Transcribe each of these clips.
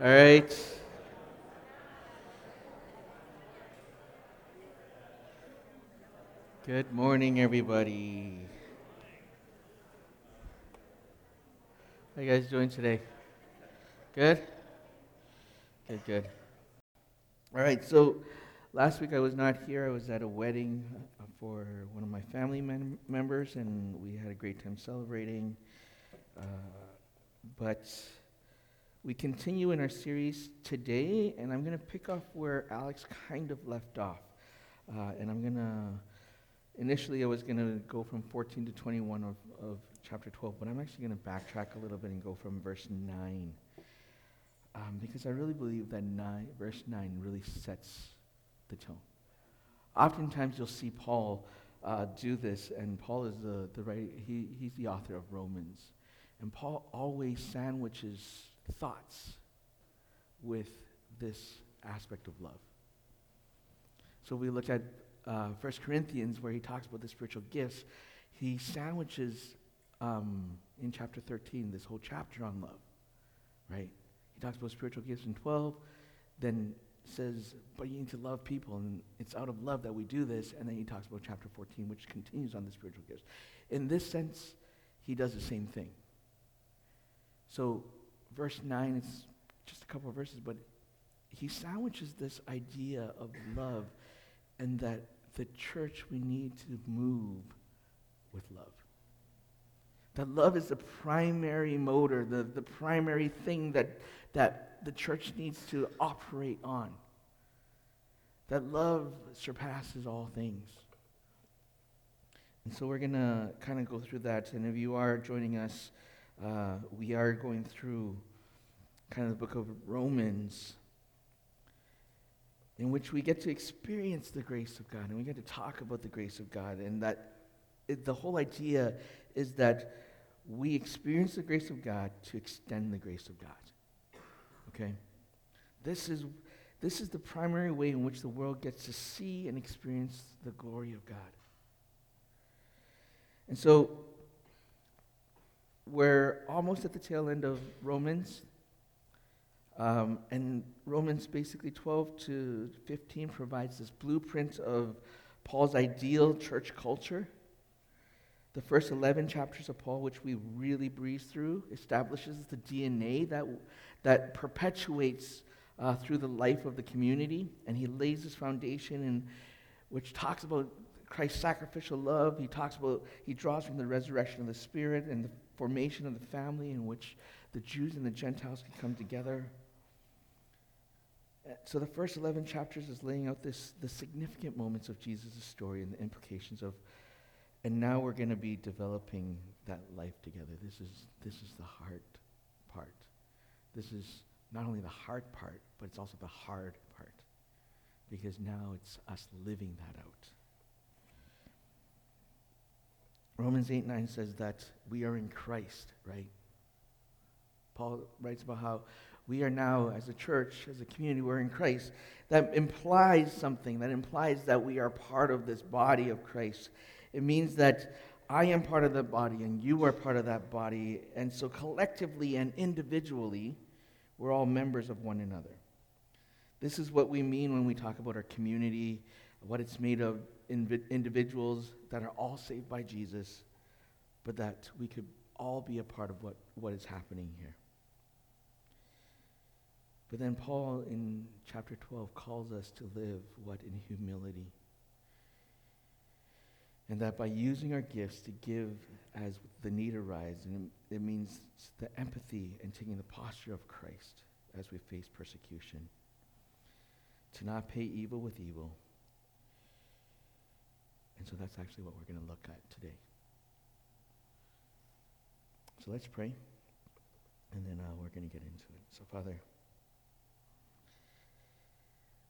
All right. Good morning, everybody. How you guys doing today? Good? Good, good. All right, so last week I was not here. I was at a wedding uh, for one of my family mem- members, and we had a great time celebrating. Uh, but we continue in our series today, and I'm going to pick off where Alex kind of left off. Uh, and I'm going to, initially, I was going to go from 14 to 21 of, of chapter 12, but I'm actually going to backtrack a little bit and go from verse 9. Um, because I really believe that nine, verse 9 really sets the tone. Oftentimes you'll see Paul uh, do this, and Paul is the, the right, he, he's the author of Romans. And Paul always sandwiches thoughts with this aspect of love. So we look at uh, 1 Corinthians, where he talks about the spiritual gifts. He sandwiches um, in chapter 13 this whole chapter on love, right? He talks about spiritual gifts in 12, then says, but you need to love people, and it's out of love that we do this. And then he talks about chapter 14, which continues on the spiritual gifts. In this sense, he does the same thing. So, verse 9, it's just a couple of verses, but he sandwiches this idea of love and that the church, we need to move with love. That love is the primary motor, the, the primary thing that, that the church needs to operate on. That love surpasses all things. And so we're going to kind of go through that. And if you are joining us, uh, we are going through kind of the book of Romans, in which we get to experience the grace of God and we get to talk about the grace of God. And that it, the whole idea is that we experience the grace of God to extend the grace of God. Okay? This is, this is the primary way in which the world gets to see and experience the glory of God. And so, we're almost at the tail end of Romans. Um, and Romans basically 12 to 15 provides this blueprint of Paul's ideal church culture. The first 11 chapters of Paul, which we really breeze through, establishes the DNA that, that perpetuates uh, through the life of the community. And he lays this foundation, in, which talks about Christ's sacrificial love. He talks about, he draws from the resurrection of the Spirit and the formation of the family in which the Jews and the Gentiles can come together. Uh, so the first 11 chapters is laying out this, the significant moments of Jesus' story and the implications of, and now we're going to be developing that life together. This is, this is the heart part. This is not only the hard part, but it's also the hard part. Because now it's us living that out. Romans 8 9 says that we are in Christ, right? Paul writes about how we are now, as a church, as a community, we're in Christ. That implies something. That implies that we are part of this body of Christ. It means that I am part of that body and you are part of that body. And so, collectively and individually, we're all members of one another. This is what we mean when we talk about our community, what it's made of individuals that are all saved by Jesus, but that we could all be a part of what, what is happening here. But then Paul in chapter 12 calls us to live what in humility. And that by using our gifts to give as the need arises, and it, it means the empathy and taking the posture of Christ as we face persecution. To not pay evil with evil. And so that's actually what we're going to look at today. So let's pray, and then uh, we're going to get into it. So, Father,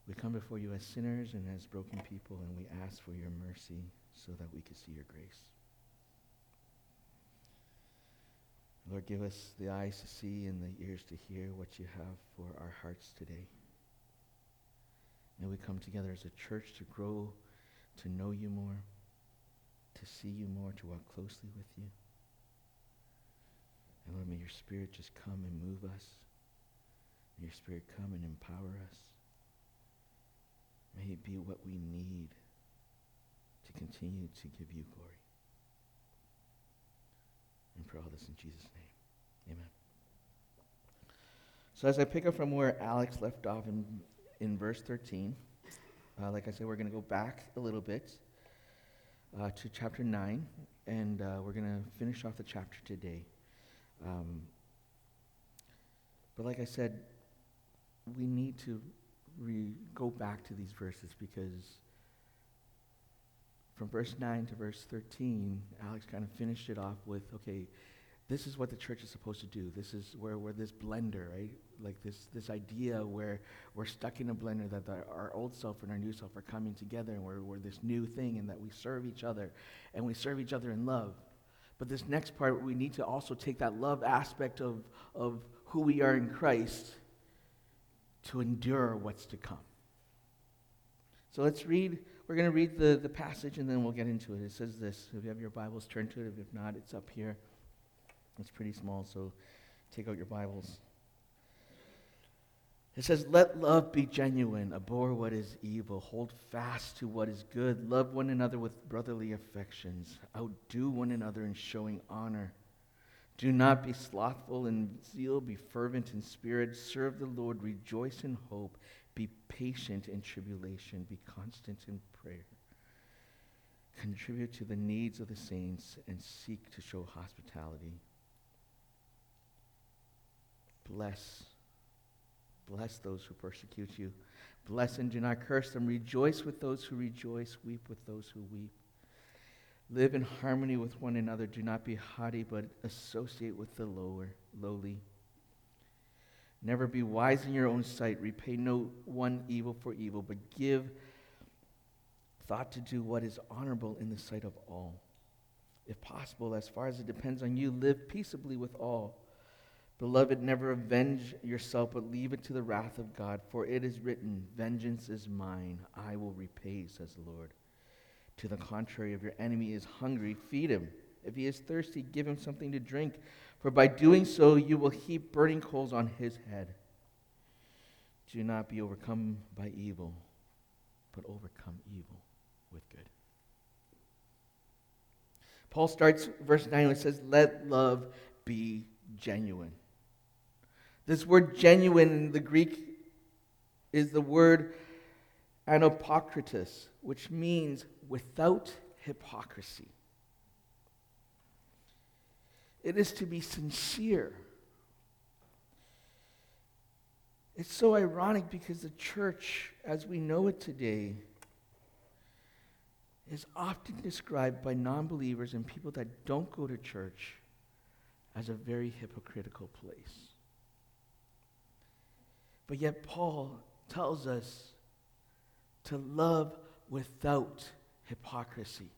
we come before you as sinners and as broken people, and we ask for your mercy so that we could see your grace. Lord, give us the eyes to see and the ears to hear what you have for our hearts today. May we come together as a church to grow, to know you more, to see you more, to walk closely with you. And Lord, may your spirit just come and move us. May your Spirit come and empower us. May it be what we need to continue to give you glory. And for all this in Jesus' name. Amen. So as I pick up from where Alex left off in, in verse 13, uh, like I said, we're going to go back a little bit uh, to chapter 9, and uh, we're going to finish off the chapter today. Um, but like I said, we need to re- go back to these verses because from verse 9 to verse 13, Alex kind of finished it off with okay, this is what the church is supposed to do. This is where we're this blender, right? Like this, this idea where we're stuck in a blender that the, our old self and our new self are coming together and we're, we're this new thing and that we serve each other and we serve each other in love. But this next part, we need to also take that love aspect of, of who we are in Christ to endure what's to come. So let's read. We're going to read the, the passage and then we'll get into it. It says this. If you have your Bibles, turn to it. If not, it's up here. It's pretty small, so take out your Bibles. It says, Let love be genuine, abhor what is evil, hold fast to what is good, love one another with brotherly affections, outdo one another in showing honor. Do not be slothful in zeal, be fervent in spirit, serve the Lord, rejoice in hope, be patient in tribulation, be constant in prayer. Contribute to the needs of the saints and seek to show hospitality. Bless. Bless those who persecute you. Bless and do not curse them. Rejoice with those who rejoice. Weep with those who weep. Live in harmony with one another. Do not be haughty, but associate with the lower, lowly. Never be wise in your own sight. Repay no one evil for evil, but give thought to do what is honorable in the sight of all. If possible, as far as it depends on you, live peaceably with all. Beloved, never avenge yourself, but leave it to the wrath of God, for it is written, Vengeance is mine, I will repay, says the Lord. To the contrary, if your enemy is hungry, feed him. If he is thirsty, give him something to drink, for by doing so you will heap burning coals on his head. Do not be overcome by evil, but overcome evil with good. Paul starts verse 9 and says, Let love be genuine. This word genuine in the Greek is the word anapokritos, which means without hypocrisy. It is to be sincere. It's so ironic because the church, as we know it today, is often described by non believers and people that don't go to church as a very hypocritical place. But yet, Paul tells us to love without hypocrisy,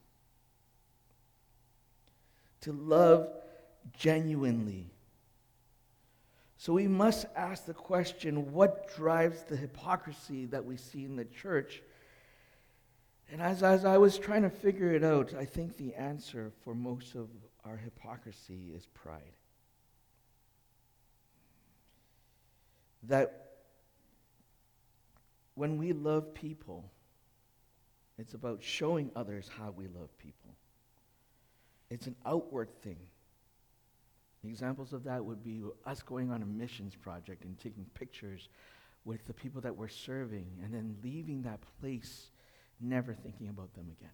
to love genuinely. So we must ask the question what drives the hypocrisy that we see in the church? And as, as I was trying to figure it out, I think the answer for most of our hypocrisy is pride. That when we love people, it's about showing others how we love people. It's an outward thing. Examples of that would be us going on a missions project and taking pictures with the people that we're serving and then leaving that place never thinking about them again.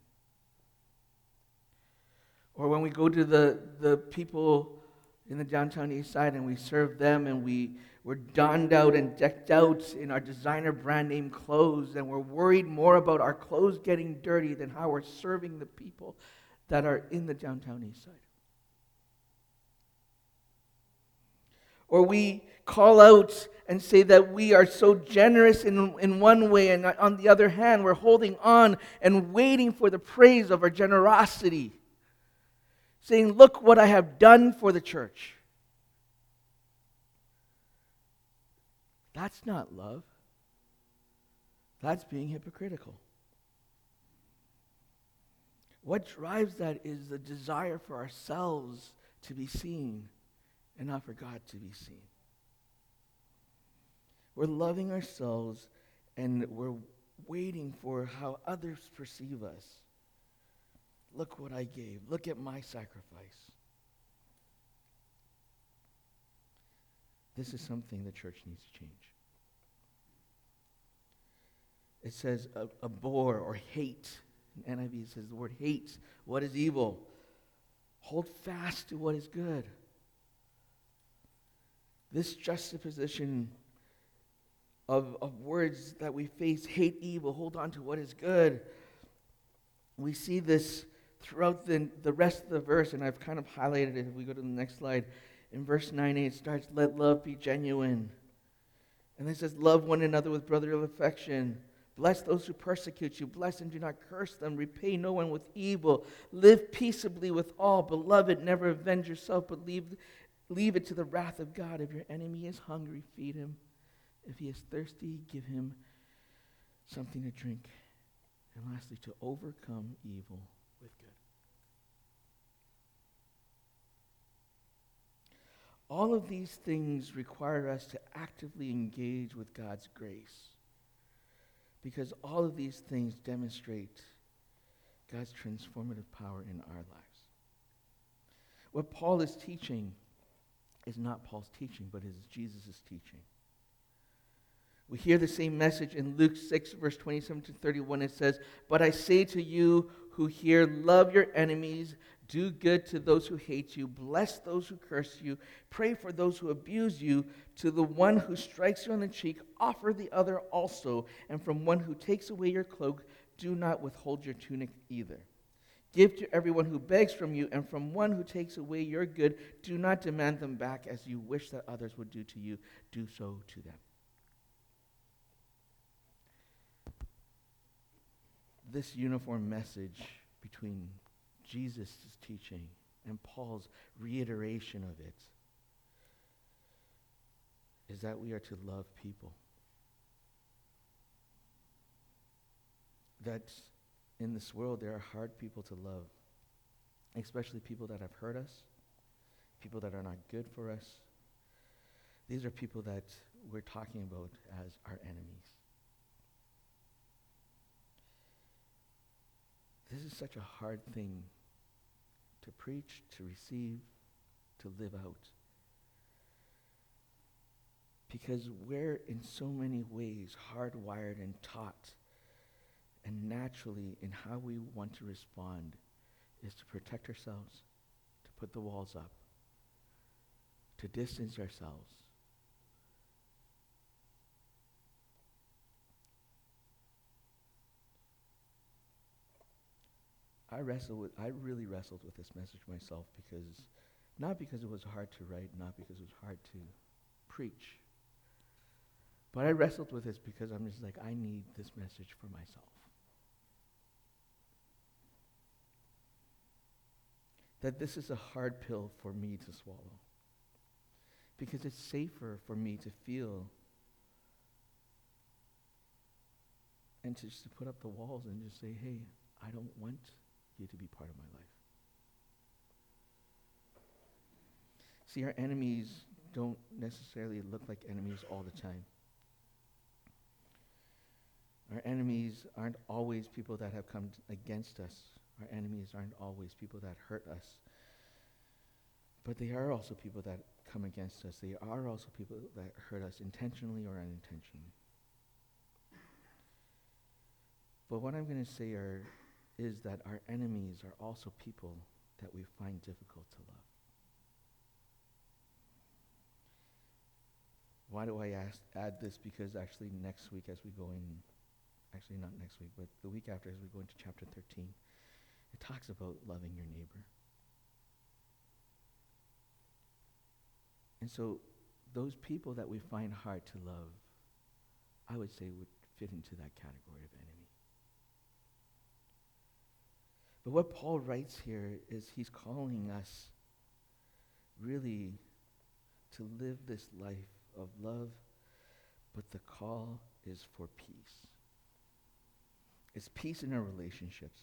Or when we go to the, the people in the downtown east side and we serve them and we, we're donned out and decked out in our designer brand name clothes and we're worried more about our clothes getting dirty than how we're serving the people that are in the downtown east side. Or we call out and say that we are so generous in, in one way, and on the other hand, we're holding on and waiting for the praise of our generosity saying, Look what I have done for the church. That's not love. That's being hypocritical. What drives that is the desire for ourselves to be seen and not for God to be seen. We're loving ourselves and we're waiting for how others perceive us. Look what I gave. Look at my sacrifice. This is something the church needs to change. It says abhor or hate. In NIV says the word hate. What is evil? Hold fast to what is good. This juxtaposition of, of words that we face hate evil, hold on to what is good. We see this throughout the, the rest of the verse, and I've kind of highlighted it if we go to the next slide. In verse 9, it starts, Let love be genuine. And it says, Love one another with brotherly affection. Bless those who persecute you. Bless and do not curse them. Repay no one with evil. Live peaceably with all. Beloved, never avenge yourself, but leave, leave it to the wrath of God. If your enemy is hungry, feed him. If he is thirsty, give him something to drink. And lastly, to overcome evil with good. All of these things require us to actively engage with God's grace because all of these things demonstrate God's transformative power in our lives. What Paul is teaching is not Paul's teaching, but is Jesus' teaching. We hear the same message in Luke 6, verse 27 to 31. It says, But I say to you who hear, love your enemies, do good to those who hate you, bless those who curse you, pray for those who abuse you. To the one who strikes you on the cheek, offer the other also. And from one who takes away your cloak, do not withhold your tunic either. Give to everyone who begs from you, and from one who takes away your good, do not demand them back as you wish that others would do to you. Do so to them. this uniform message between Jesus' teaching and Paul's reiteration of it is that we are to love people. That in this world there are hard people to love, especially people that have hurt us, people that are not good for us. These are people that we're talking about as our enemies. This is such a hard thing to preach, to receive, to live out. Because we're in so many ways hardwired and taught, and naturally in how we want to respond is to protect ourselves, to put the walls up, to distance ourselves, I wrestled with, I really wrestled with this message myself because, not because it was hard to write, not because it was hard to preach, but I wrestled with this because I'm just like, I need this message for myself. That this is a hard pill for me to swallow. Because it's safer for me to feel and to just to put up the walls and just say, hey, I don't want you to be part of my life. See, our enemies don't necessarily look like enemies all the time. Our enemies aren't always people that have come against us. Our enemies aren't always people that hurt us. But they are also people that come against us. They are also people that hurt us intentionally or unintentionally. But what I'm going to say are is that our enemies are also people that we find difficult to love. Why do I ask, add this? Because actually, next week, as we go in, actually, not next week, but the week after, as we go into chapter 13, it talks about loving your neighbor. And so, those people that we find hard to love, I would say would fit into that category of enemy. But what Paul writes here is he's calling us really to live this life of love, but the call is for peace. It's peace in our relationships.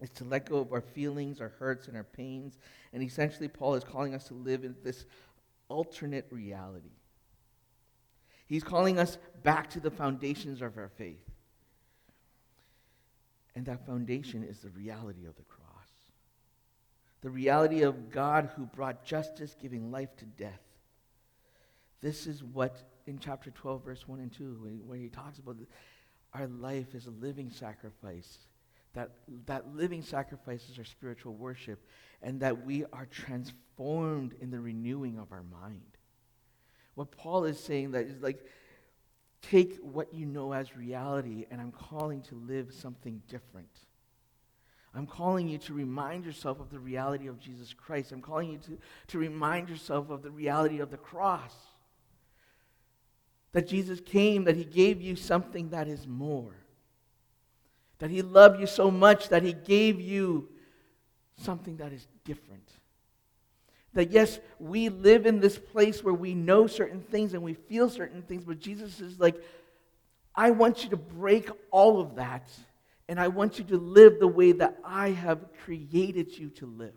It's to let go of our feelings, our hurts, and our pains. And essentially, Paul is calling us to live in this alternate reality. He's calling us back to the foundations of our faith. And that foundation is the reality of the cross. The reality of God who brought justice, giving life to death. This is what in chapter 12, verse 1 and 2, where he talks about our life is a living sacrifice. That, that living sacrifice is our spiritual worship, and that we are transformed in the renewing of our mind. What Paul is saying that is like, take what you know as reality, and I'm calling to live something different. I'm calling you to remind yourself of the reality of Jesus Christ. I'm calling you to, to remind yourself of the reality of the cross. That Jesus came, that he gave you something that is more. That he loved you so much that he gave you something that is different. That yes, we live in this place where we know certain things and we feel certain things, but Jesus is like, I want you to break all of that and I want you to live the way that I have created you to live.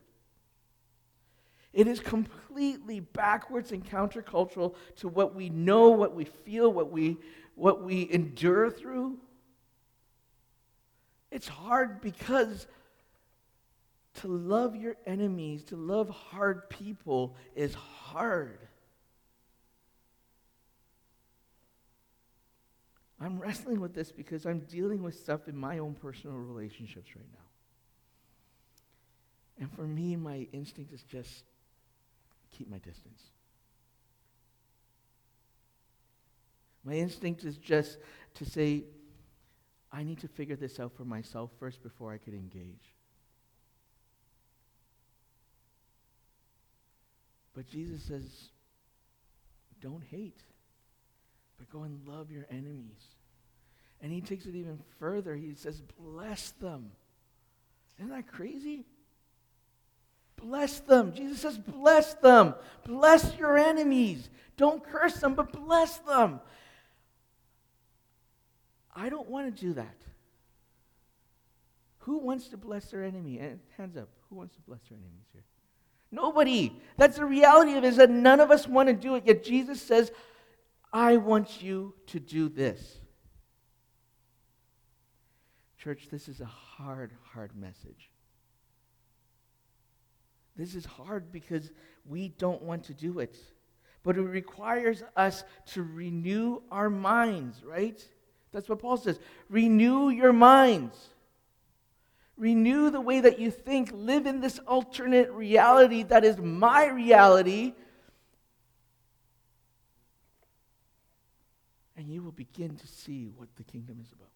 It is completely backwards and countercultural to what we know, what we feel, what we, what we endure through. It's hard because to love your enemies, to love hard people, is hard. I'm wrestling with this because I'm dealing with stuff in my own personal relationships right now. And for me, my instinct is just keep my distance. My instinct is just to say, I need to figure this out for myself first before I could engage. But Jesus says, don't hate, but go and love your enemies. And he takes it even further. He says, bless them. Isn't that crazy? Bless them. Jesus says, bless them. Bless your enemies. Don't curse them, but bless them. I don't want to do that. Who wants to bless their enemy? Hands up. Who wants to bless their enemies here? Nobody. That's the reality of it is that none of us want to do it. Yet Jesus says, I want you to do this. Church, this is a hard, hard message. This is hard because we don't want to do it. But it requires us to renew our minds, right? That's what Paul says. Renew your minds. Renew the way that you think. Live in this alternate reality that is my reality. And you will begin to see what the kingdom is about.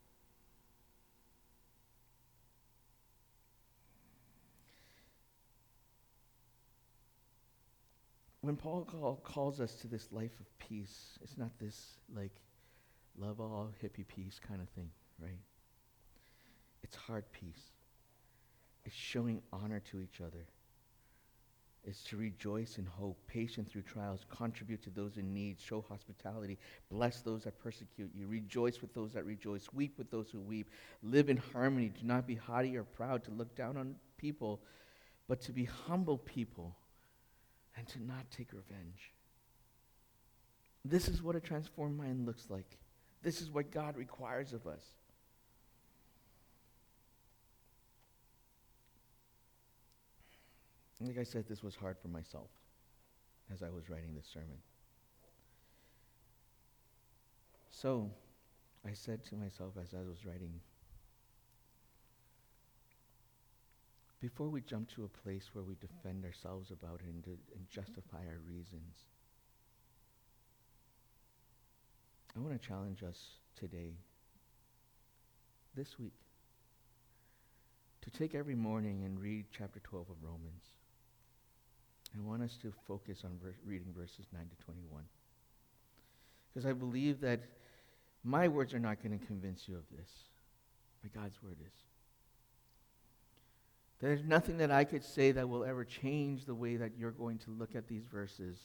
when Paul call, calls us to this life of peace, it's not this like love all hippie peace kind of thing, right? It's hard peace. It's showing honor to each other. It's to rejoice in hope, patient through trials, contribute to those in need, show hospitality, bless those that persecute you, rejoice with those that rejoice, weep with those who weep, live in harmony, do not be haughty or proud, to look down on people, but to be humble people and to not take revenge. This is what a transformed mind looks like. This is what God requires of us. Like I said, this was hard for myself as I was writing this sermon. So I said to myself as I was writing before we jump to a place where we defend ourselves about it and, and justify our reasons, I want to challenge us today, this week, to take every morning and read chapter 12 of Romans. I want us to focus on ver- reading verses 9 to 21. Because I believe that my words are not going to convince you of this, but God's word is. There's nothing that I could say that will ever change the way that you're going to look at these verses,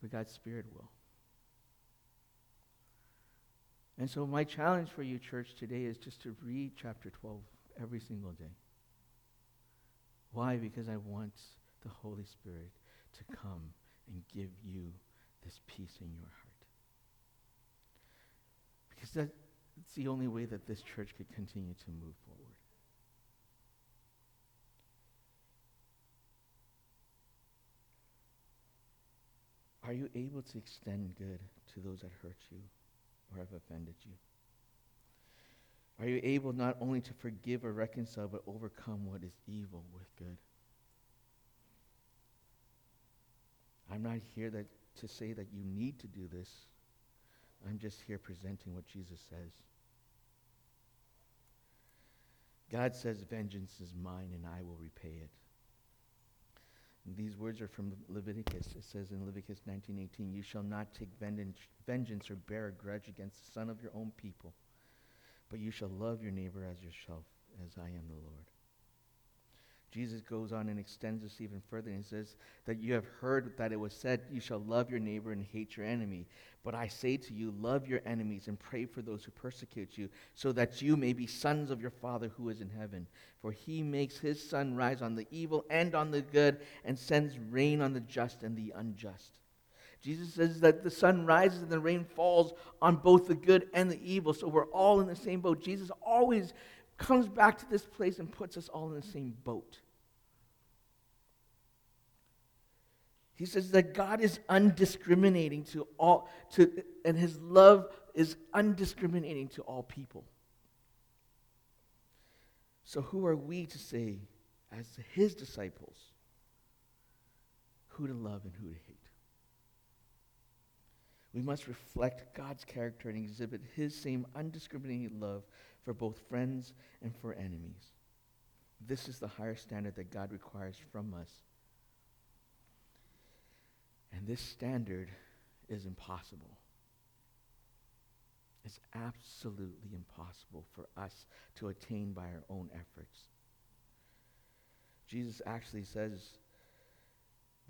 but God's Spirit will. And so, my challenge for you, church, today is just to read chapter 12 every single day. Why? Because I want the Holy Spirit to come and give you this peace in your heart. Because that's the only way that this church could continue to move forward. Are you able to extend good to those that hurt you or have offended you? Are you able not only to forgive or reconcile, but overcome what is evil with good? I'm not here that, to say that you need to do this. I'm just here presenting what Jesus says. God says, Vengeance is mine and I will repay it. And these words are from Leviticus. It says in Leviticus 19:18, "You shall not take vengeance or bear a grudge against the son of your own people, but you shall love your neighbor as yourself, as I am the Lord." Jesus goes on and extends this even further and he says that you have heard that it was said, You shall love your neighbor and hate your enemy. But I say to you, love your enemies and pray for those who persecute you, so that you may be sons of your Father who is in heaven. For he makes his sun rise on the evil and on the good, and sends rain on the just and the unjust. Jesus says that the sun rises and the rain falls on both the good and the evil. So we're all in the same boat. Jesus always comes back to this place and puts us all in the same boat. He says that God is undiscriminating to all to and his love is undiscriminating to all people. So who are we to say as his disciples who to love and who to hate? We must reflect God's character and exhibit his same undiscriminating love for both friends and for enemies. This is the higher standard that God requires from us. And this standard is impossible. It's absolutely impossible for us to attain by our own efforts. Jesus actually says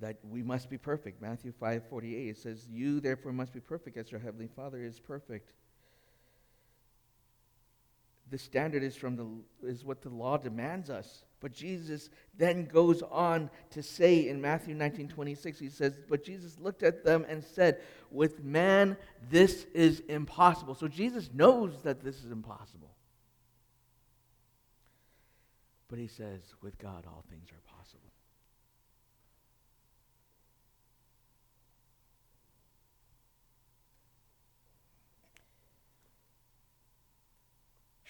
that we must be perfect. Matthew 5:48 it says, "You therefore must be perfect as your heavenly Father is perfect." The standard is from the is what the law demands us. But Jesus then goes on to say in Matthew 19, 26, he says, But Jesus looked at them and said, With man, this is impossible. So Jesus knows that this is impossible. But he says, With God, all things are possible.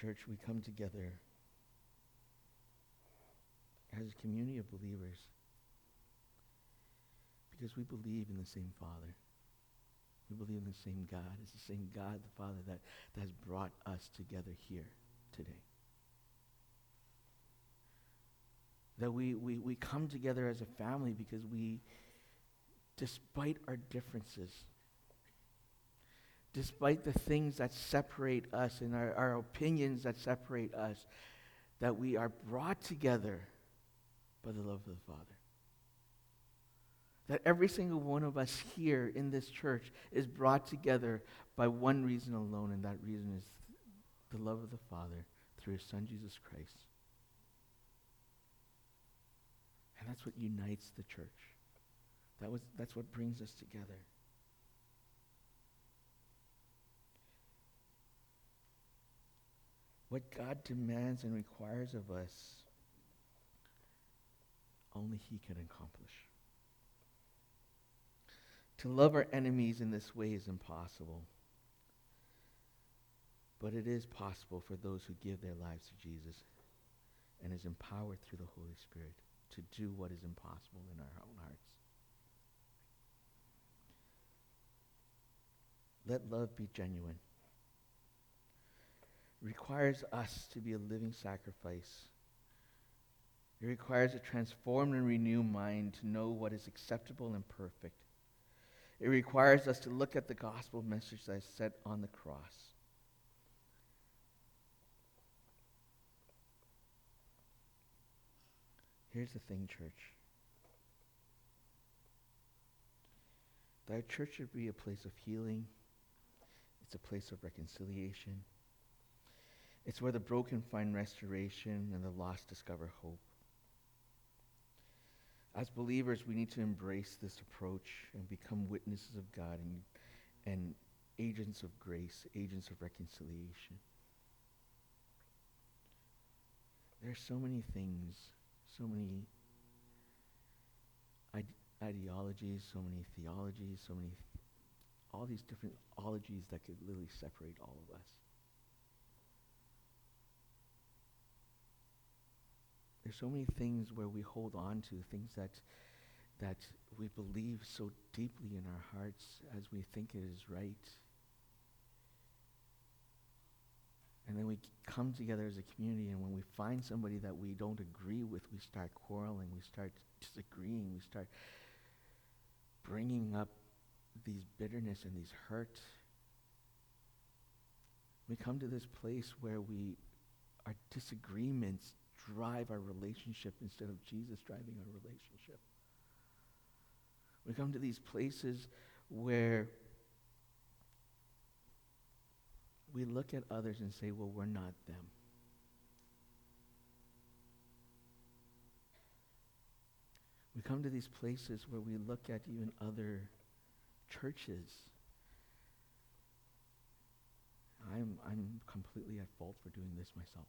Church, we come together as a community of believers because we believe in the same Father. We believe in the same God. It's the same God, the Father, that, that has brought us together here today. That we, we, we come together as a family because we, despite our differences, despite the things that separate us and our, our opinions that separate us, that we are brought together by the love of the Father. That every single one of us here in this church is brought together by one reason alone, and that reason is the love of the Father through his Son, Jesus Christ. And that's what unites the church. That was, that's what brings us together. What God demands and requires of us, only He can accomplish. To love our enemies in this way is impossible. But it is possible for those who give their lives to Jesus and is empowered through the Holy Spirit to do what is impossible in our own hearts. Let love be genuine requires us to be a living sacrifice. It requires a transformed and renewed mind to know what is acceptable and perfect. It requires us to look at the gospel message that is set on the cross. Here's the thing, church. That church should be a place of healing. It's a place of reconciliation. It's where the broken find restoration and the lost discover hope. As believers, we need to embrace this approach and become witnesses of God and, and agents of grace, agents of reconciliation. There are so many things, so many ide- ideologies, so many theologies, so many, th- all these different ologies that could literally separate all of us. There's so many things where we hold on to, things that, that we believe so deeply in our hearts as we think it is right. And then we come together as a community, and when we find somebody that we don't agree with, we start quarreling, we start disagreeing, we start bringing up these bitterness and these hurt. We come to this place where we, our disagreements drive our relationship instead of Jesus driving our relationship. We come to these places where we look at others and say, well, we're not them. We come to these places where we look at even other churches. I'm, I'm completely at fault for doing this myself.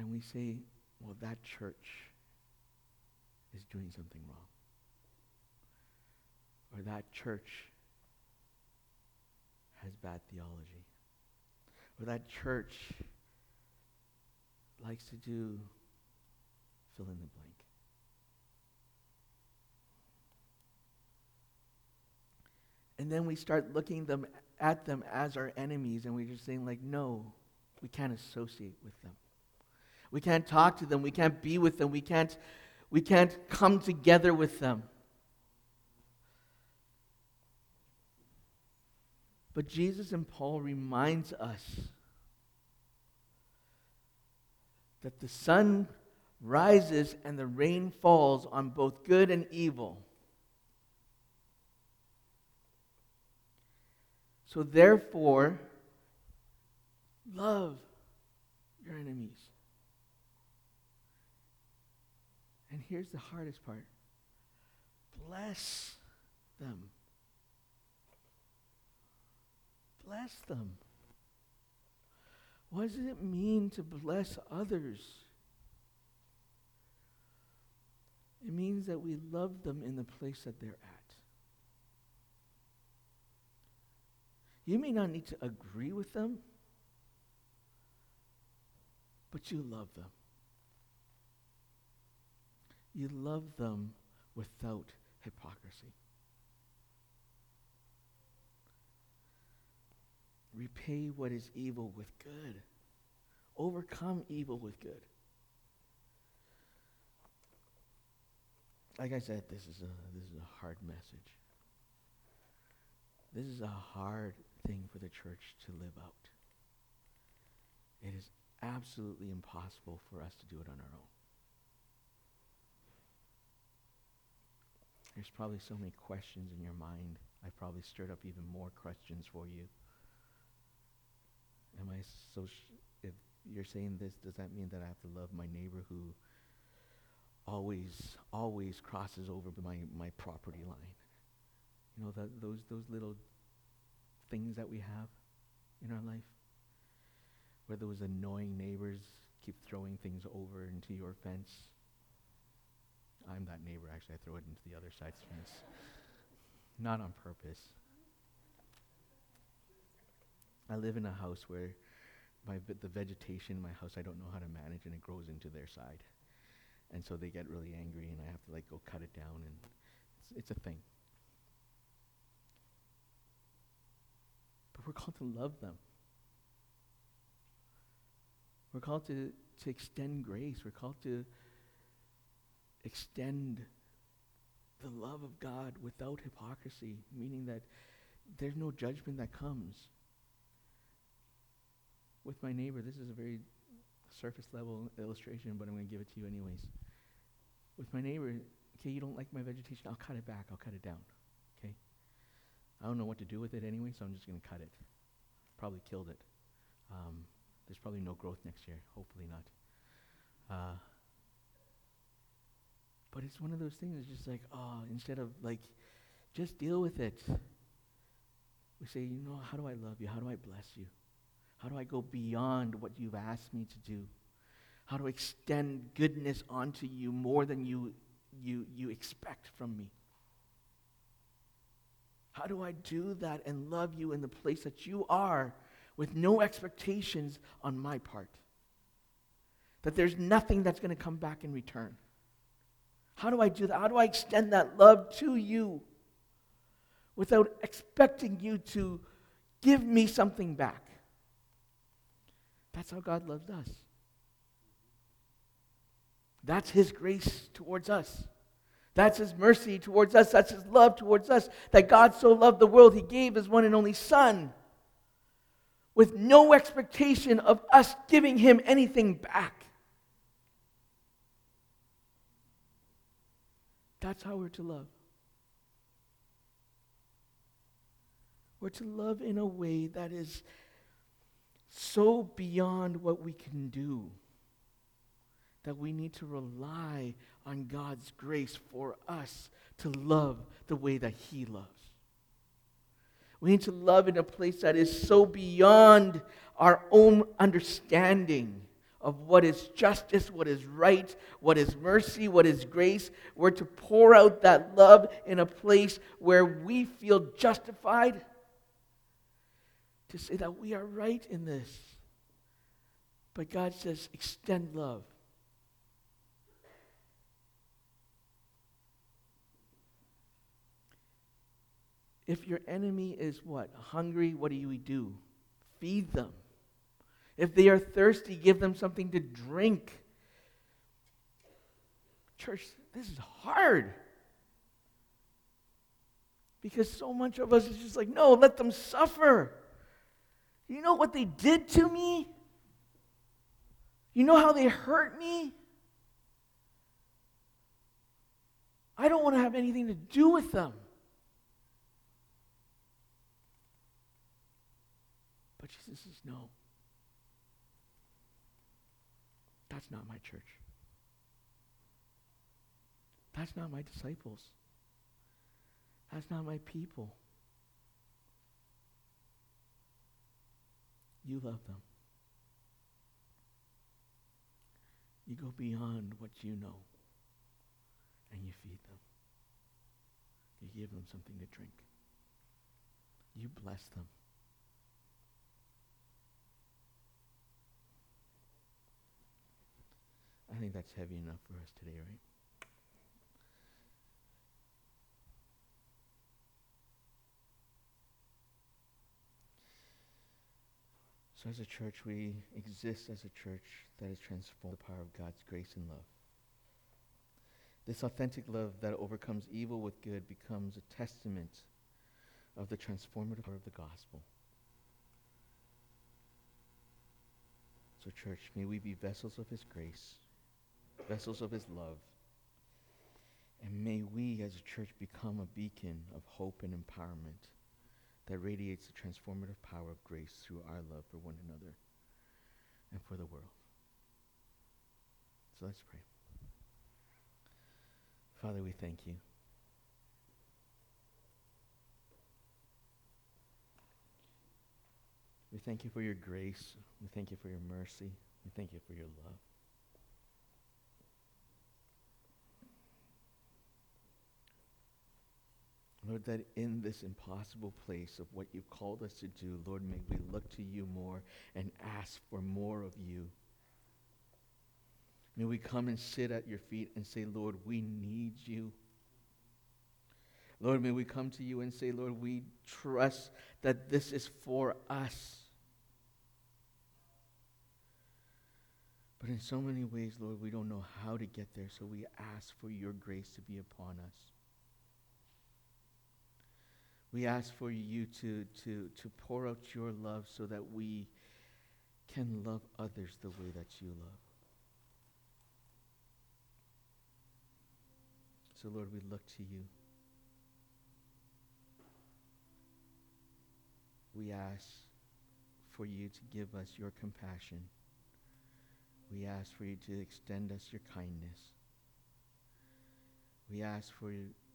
And we say, well, that church is doing something wrong. Or that church has bad theology. Or that church likes to do fill in the blank. And then we start looking them at them as our enemies and we're just saying like no, we can't associate with them. We can't talk to them, we can't be with them, we can't we can't come together with them. But Jesus and Paul reminds us that the sun rises and the rain falls on both good and evil. So therefore, love your enemies. And here's the hardest part bless them. Bless them. What does it mean to bless others? It means that we love them in the place that they're at. You may not need to agree with them, but you love them. You love them without hypocrisy. Repay what is evil with good. Overcome evil with good. Like I said, this is a this is a hard message. This is a hard thing for the church to live out. It is absolutely impossible for us to do it on our own. There's probably so many questions in your mind. I've probably stirred up even more questions for you. Am I so? Sh- if you're saying this, does that mean that I have to love my neighbor who always, always crosses over my, my property line? You know, that, those, those little things that we have in our life, where those annoying neighbors keep throwing things over into your fence. I'm that neighbor, actually. I throw it into the other side's fence. Not on purpose. I live in a house where my the vegetation in my house I don't know how to manage and it grows into their side. And so they get really angry and I have to like go cut it down and it's, it's a thing. But we're called to love them. We're called to, to extend grace. We're called to extend the love of God without hypocrisy, meaning that there's no judgment that comes. With my neighbor, this is a very surface level illustration, but I'm going to give it to you anyways. With my neighbor, okay, you don't like my vegetation, I'll cut it back, I'll cut it down, okay? I don't know what to do with it anyway, so I'm just going to cut it. Probably killed it. Um, there's probably no growth next year, hopefully not. Uh, but it's one of those things, it's just like, oh, instead of like just deal with it. We say, you know, how do I love you? How do I bless you? How do I go beyond what you've asked me to do? How do I extend goodness onto you more than you, you, you expect from me? How do I do that and love you in the place that you are with no expectations on my part? That there's nothing that's going to come back in return. How do I do that? How do I extend that love to you without expecting you to give me something back? That's how God loves us. That's His grace towards us. That's His mercy towards us. That's His love towards us. That God so loved the world, He gave His one and only Son with no expectation of us giving Him anything back. That's how we're to love. We're to love in a way that is so beyond what we can do that we need to rely on God's grace for us to love the way that He loves. We need to love in a place that is so beyond our own understanding of what is justice, what is right, what is mercy, what is grace. We're to pour out that love in a place where we feel justified to say that we are right in this. But God says, extend love. If your enemy is what? Hungry, what do we do? Feed them. If they are thirsty, give them something to drink. Church, this is hard. Because so much of us is just like, no, let them suffer. You know what they did to me? You know how they hurt me? I don't want to have anything to do with them. But Jesus says, no. That's not my church. That's not my disciples. That's not my people. You love them. You go beyond what you know and you feed them. You give them something to drink. You bless them. I think that's heavy enough for us today, right? So, as a church, we exist as a church that is transformed by the power of God's grace and love. This authentic love that overcomes evil with good becomes a testament of the transformative power of the gospel. So, church, may we be vessels of His grace vessels of his love. And may we as a church become a beacon of hope and empowerment that radiates the transformative power of grace through our love for one another and for the world. So let's pray. Father, we thank you. We thank you for your grace. We thank you for your mercy. We thank you for your love. Lord, that in this impossible place of what you've called us to do, Lord, may we look to you more and ask for more of you. May we come and sit at your feet and say, Lord, we need you. Lord, may we come to you and say, Lord, we trust that this is for us. But in so many ways, Lord, we don't know how to get there, so we ask for your grace to be upon us. We ask for you to, to, to pour out your love so that we can love others the way that you love. So, Lord, we look to you. We ask for you to give us your compassion. We ask for you to extend us your kindness. We ask for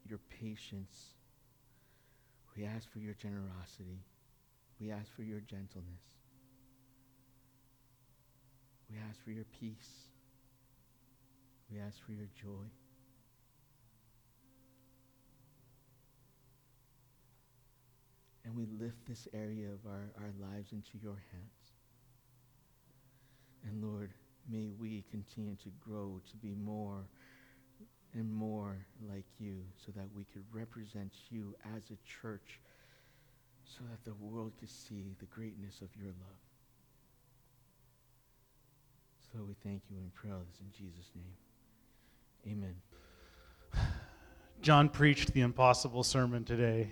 your patience We ask for your generosity. We ask for your gentleness. We ask for your peace. We ask for your joy. And we lift this area of our, our lives into your hands. And Lord, may we continue to grow to be more and more like you so that we could represent you as a church so that the world could see the greatness of your love. So we thank you and pray this in Jesus' name. Amen. Jon preached the impossible sermon today.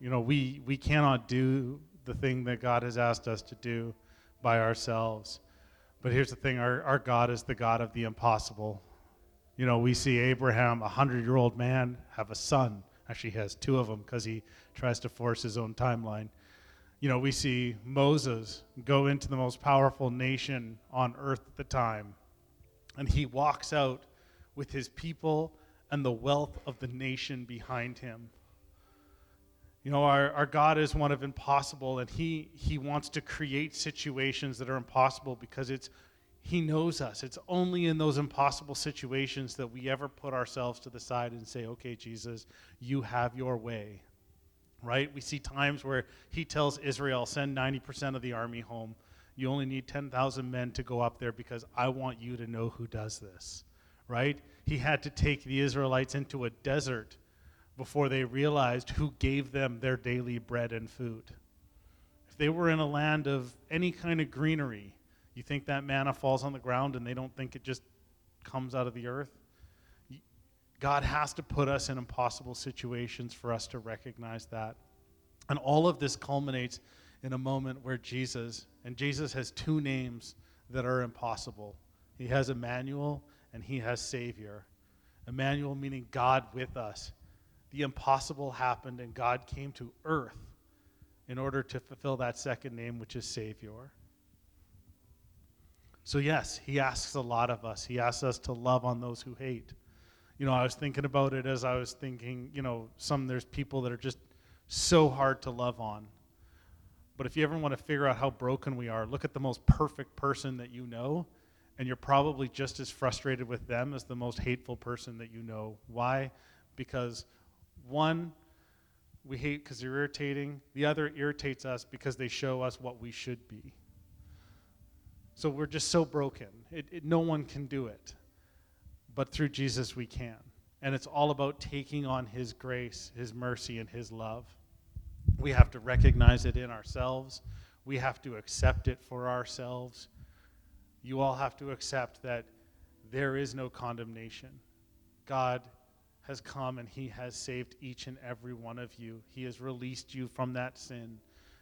You know, we, we cannot do the thing that God has asked us to do by ourselves. But here's the thing our, our God is the God of the impossible. You know, we see Abraham, a hundred year old man, have a son. Actually, he has two of them because he tries to force his own timeline. You know, we see Moses go into the most powerful nation on earth at the time, and he walks out with his people and the wealth of the nation behind him. You know, our, our God is one of impossible, and he, he wants to create situations that are impossible because it's he knows us. It's only in those impossible situations that we ever put ourselves to the side and say, okay, Jesus, you have your way. Right? We see times where he tells Israel, send 90% of the army home. You only need 10,000 men to go up there because I want you to know who does this. Right? He had to take the Israelites into a desert before they realized who gave them their daily bread and food. If they were in a land of any kind of greenery, you think that manna falls on the ground and they don't think it just comes out of the earth? God has to put us in impossible situations for us to recognize that. And all of this culminates in a moment where Jesus, and Jesus has two names that are impossible. He has Emmanuel and he has Savior. Emmanuel meaning God with us. The impossible happened and God came to earth in order to fulfill that second name, which is Savior. So, yes, he asks a lot of us. He asks us to love on those who hate. You know, I was thinking about it as I was thinking, you know, some there's people that are just so hard to love on. But if you ever want to figure out how broken we are, look at the most perfect person that you know, and you're probably just as frustrated with them as the most hateful person that you know. Why? Because one, we hate because they're irritating, the other irritates us because they show us what we should be. So we're just so broken. It, it, no one can do it. But through Jesus, we can. And it's all about taking on His grace, His mercy, and His love. We have to recognize it in ourselves, we have to accept it for ourselves. You all have to accept that there is no condemnation. God has come and He has saved each and every one of you. He has released you from that sin.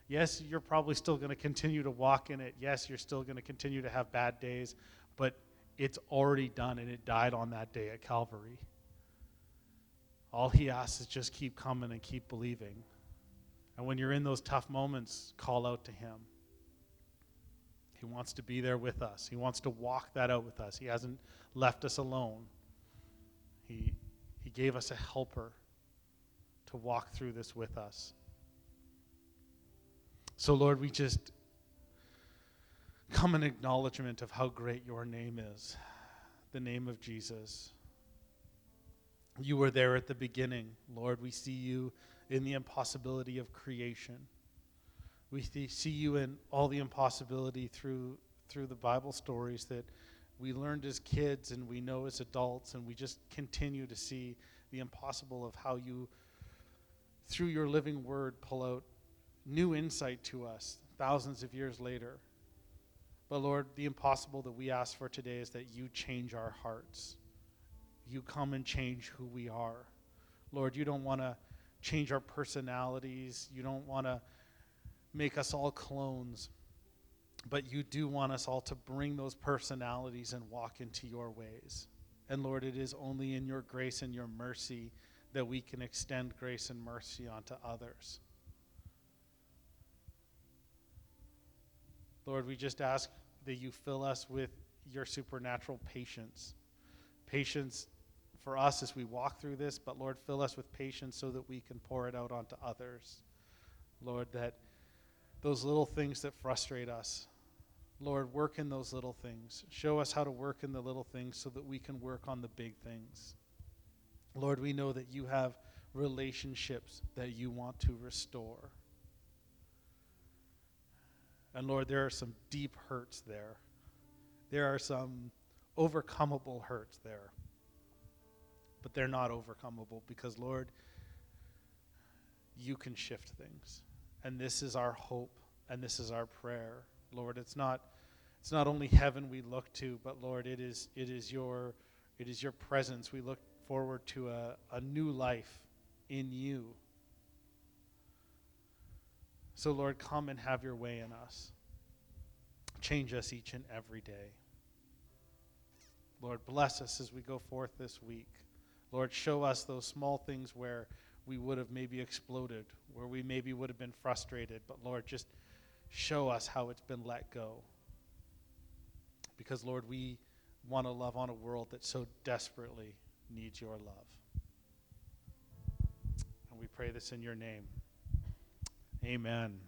Yes, you're probably still going to continue to walk in it. Yes, you're still going to continue to have bad days, but it's already done and it died on that day at Calvary. All he asks is just keep coming and keep believing. And when you're in those tough moments, call out to him. He wants to be there with us. He wants to walk that out with us. He hasn't left us alone. He, he gave us a helper to walk through this with us. So, Lord, we just come in acknowledgement of how great your name is the name of Jesus. You were there at the beginning, Lord. We see you in the impossibility of creation. We see you in all the impossibility through, through the Bible stories that we learned as kids and we know as adults, and we just continue to see the impossible of how you, through your living word, pull out new insight to us thousands of years later. But Lord, the impossible that we ask for today is that you change our hearts. You come and change who we are. Lord, you don't want to change our personalities. You don't want to make us all clones. But you do want us all to bring those personalities and walk into your ways. And Lord, it is only in your grace and your mercy that we can extend grace and mercy onto others. Lord, we just ask that you fill us with your supernatural patience. Patience for us as we walk through this, but Lord, fill us with patience so that we can pour it out onto others. Lord, that those little things that frustrate us, Lord, work in those little things. Show us how to work in the little things so that we can work on the big things. Lord, we know that you have relationships that you want to restore. And Lord, there are some deep hurts there. There are some overcomable hurts there. But they're not overcomable because, Lord, you can shift things. And this is our hope and this is our prayer. Lord, it's not it's not only heaven we look to, but Lord, it is it is your it is your presence. We look forward to a, a new life in you. So, Lord, come and have your way in us. Change us each and every day. Lord, bless us as we go forth this week. Lord, show us those small things where we would have maybe exploded, where we maybe would have been frustrated. But Lord, just show us how it's been let go. Because, Lord, we want to love on a world that so desperately needs your love. And we pray this in your name. Amen.